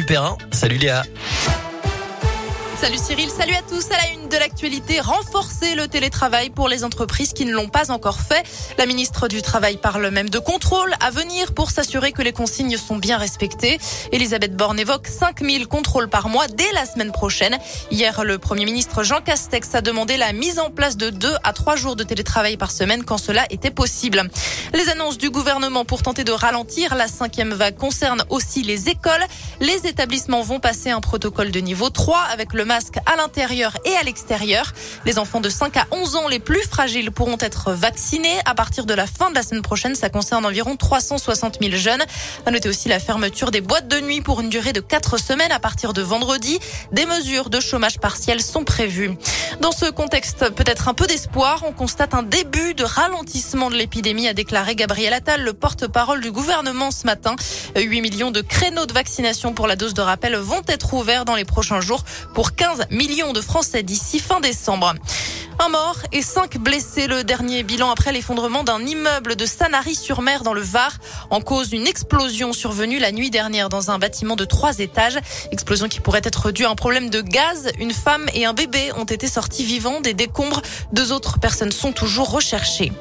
Dupérin. Salut Léa. Salut Cyril, salut à tous. À la une de l'actualité, renforcer le télétravail pour les entreprises qui ne l'ont pas encore fait. La ministre du Travail parle même de contrôle à venir pour s'assurer que les consignes sont bien respectées. Elisabeth Borne évoque 5000 contrôles par mois dès la semaine prochaine. Hier, le Premier ministre Jean Castex a demandé la mise en place de 2 à 3 jours de télétravail par semaine quand cela était possible. Les annonces du gouvernement pour tenter de ralentir la cinquième vague concernent aussi les écoles. Les établissements vont passer un protocole de niveau 3 avec le masque à l'intérieur et à l'extérieur. Les enfants de 5 à 11 ans les plus fragiles pourront être vaccinés. À partir de la fin de la semaine prochaine, ça concerne environ 360 000 jeunes. À noter aussi la fermeture des boîtes de nuit pour une durée de 4 semaines à partir de vendredi. Des mesures de chômage partiel sont prévues. Dans ce contexte, peut-être un peu d'espoir, on constate un début de ralentissement de l'épidémie, a déclaré Gabriel Attal, le porte-parole du gouvernement ce matin. 8 millions de créneaux de vaccination pour la dose de rappel vont être ouverts dans les prochains jours pour 15 millions de Français d'ici fin décembre. Un mort et cinq blessés. Le dernier bilan après l'effondrement d'un immeuble de Sanary-sur-Mer dans le Var. En cause d'une explosion survenue la nuit dernière dans un bâtiment de trois étages. Explosion qui pourrait être due à un problème de gaz. Une femme et un bébé ont été sortis vivants des décombres. Deux autres personnes sont toujours recherchées.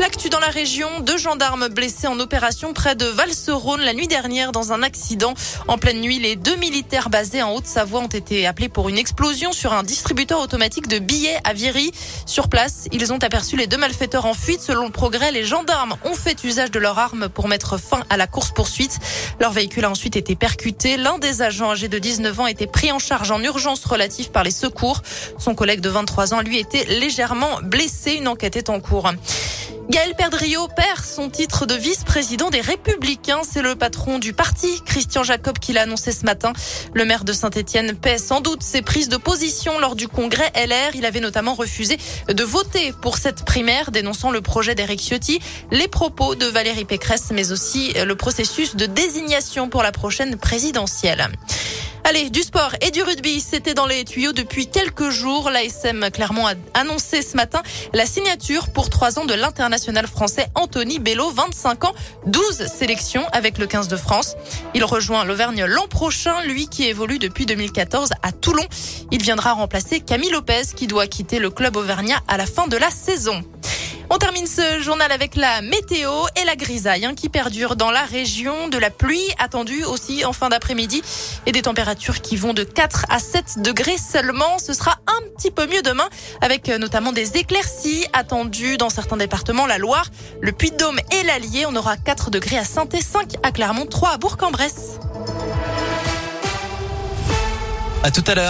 L'actu dans la région, deux gendarmes blessés en opération près de Valserone la nuit dernière dans un accident. En pleine nuit, les deux militaires basés en Haute-Savoie ont été appelés pour une explosion sur un distributeur automatique de billets à Viry. Sur place, ils ont aperçu les deux malfaiteurs en fuite. Selon le progrès, les gendarmes ont fait usage de leurs armes pour mettre fin à la course-poursuite. Leur véhicule a ensuite été percuté. L'un des agents âgés de 19 ans a été pris en charge en urgence relative par les secours. Son collègue de 23 ans, lui, était légèrement blessé. Une enquête est en cours. Gaël Perdriau perd son titre de vice-président des Républicains. C'est le patron du parti, Christian Jacob, qui l'a annoncé ce matin. Le maire de Saint-Etienne paie sans doute ses prises de position lors du congrès LR. Il avait notamment refusé de voter pour cette primaire, dénonçant le projet d'Éric Ciotti, les propos de Valérie Pécresse, mais aussi le processus de désignation pour la prochaine présidentielle. Allez, du sport et du rugby, c'était dans les tuyaux depuis quelques jours. L'ASM Clermont a annoncé ce matin la signature pour trois ans de l'international français Anthony Bello, 25 ans, 12 sélections avec le 15 de France. Il rejoint l'Auvergne l'an prochain, lui qui évolue depuis 2014 à Toulon. Il viendra remplacer Camille Lopez qui doit quitter le club auvergnat à la fin de la saison. On termine ce journal avec la météo et la grisaille hein, qui perdure dans la région, de la pluie attendue aussi en fin d'après-midi et des températures qui vont de 4 à 7 degrés seulement. Ce sera un petit peu mieux demain avec notamment des éclaircies attendues dans certains départements, la Loire, le Puy-de-Dôme et l'Allier. On aura 4 degrés à saint 5 à Clermont, 3 à Bourg-en-Bresse. À tout à l'heure.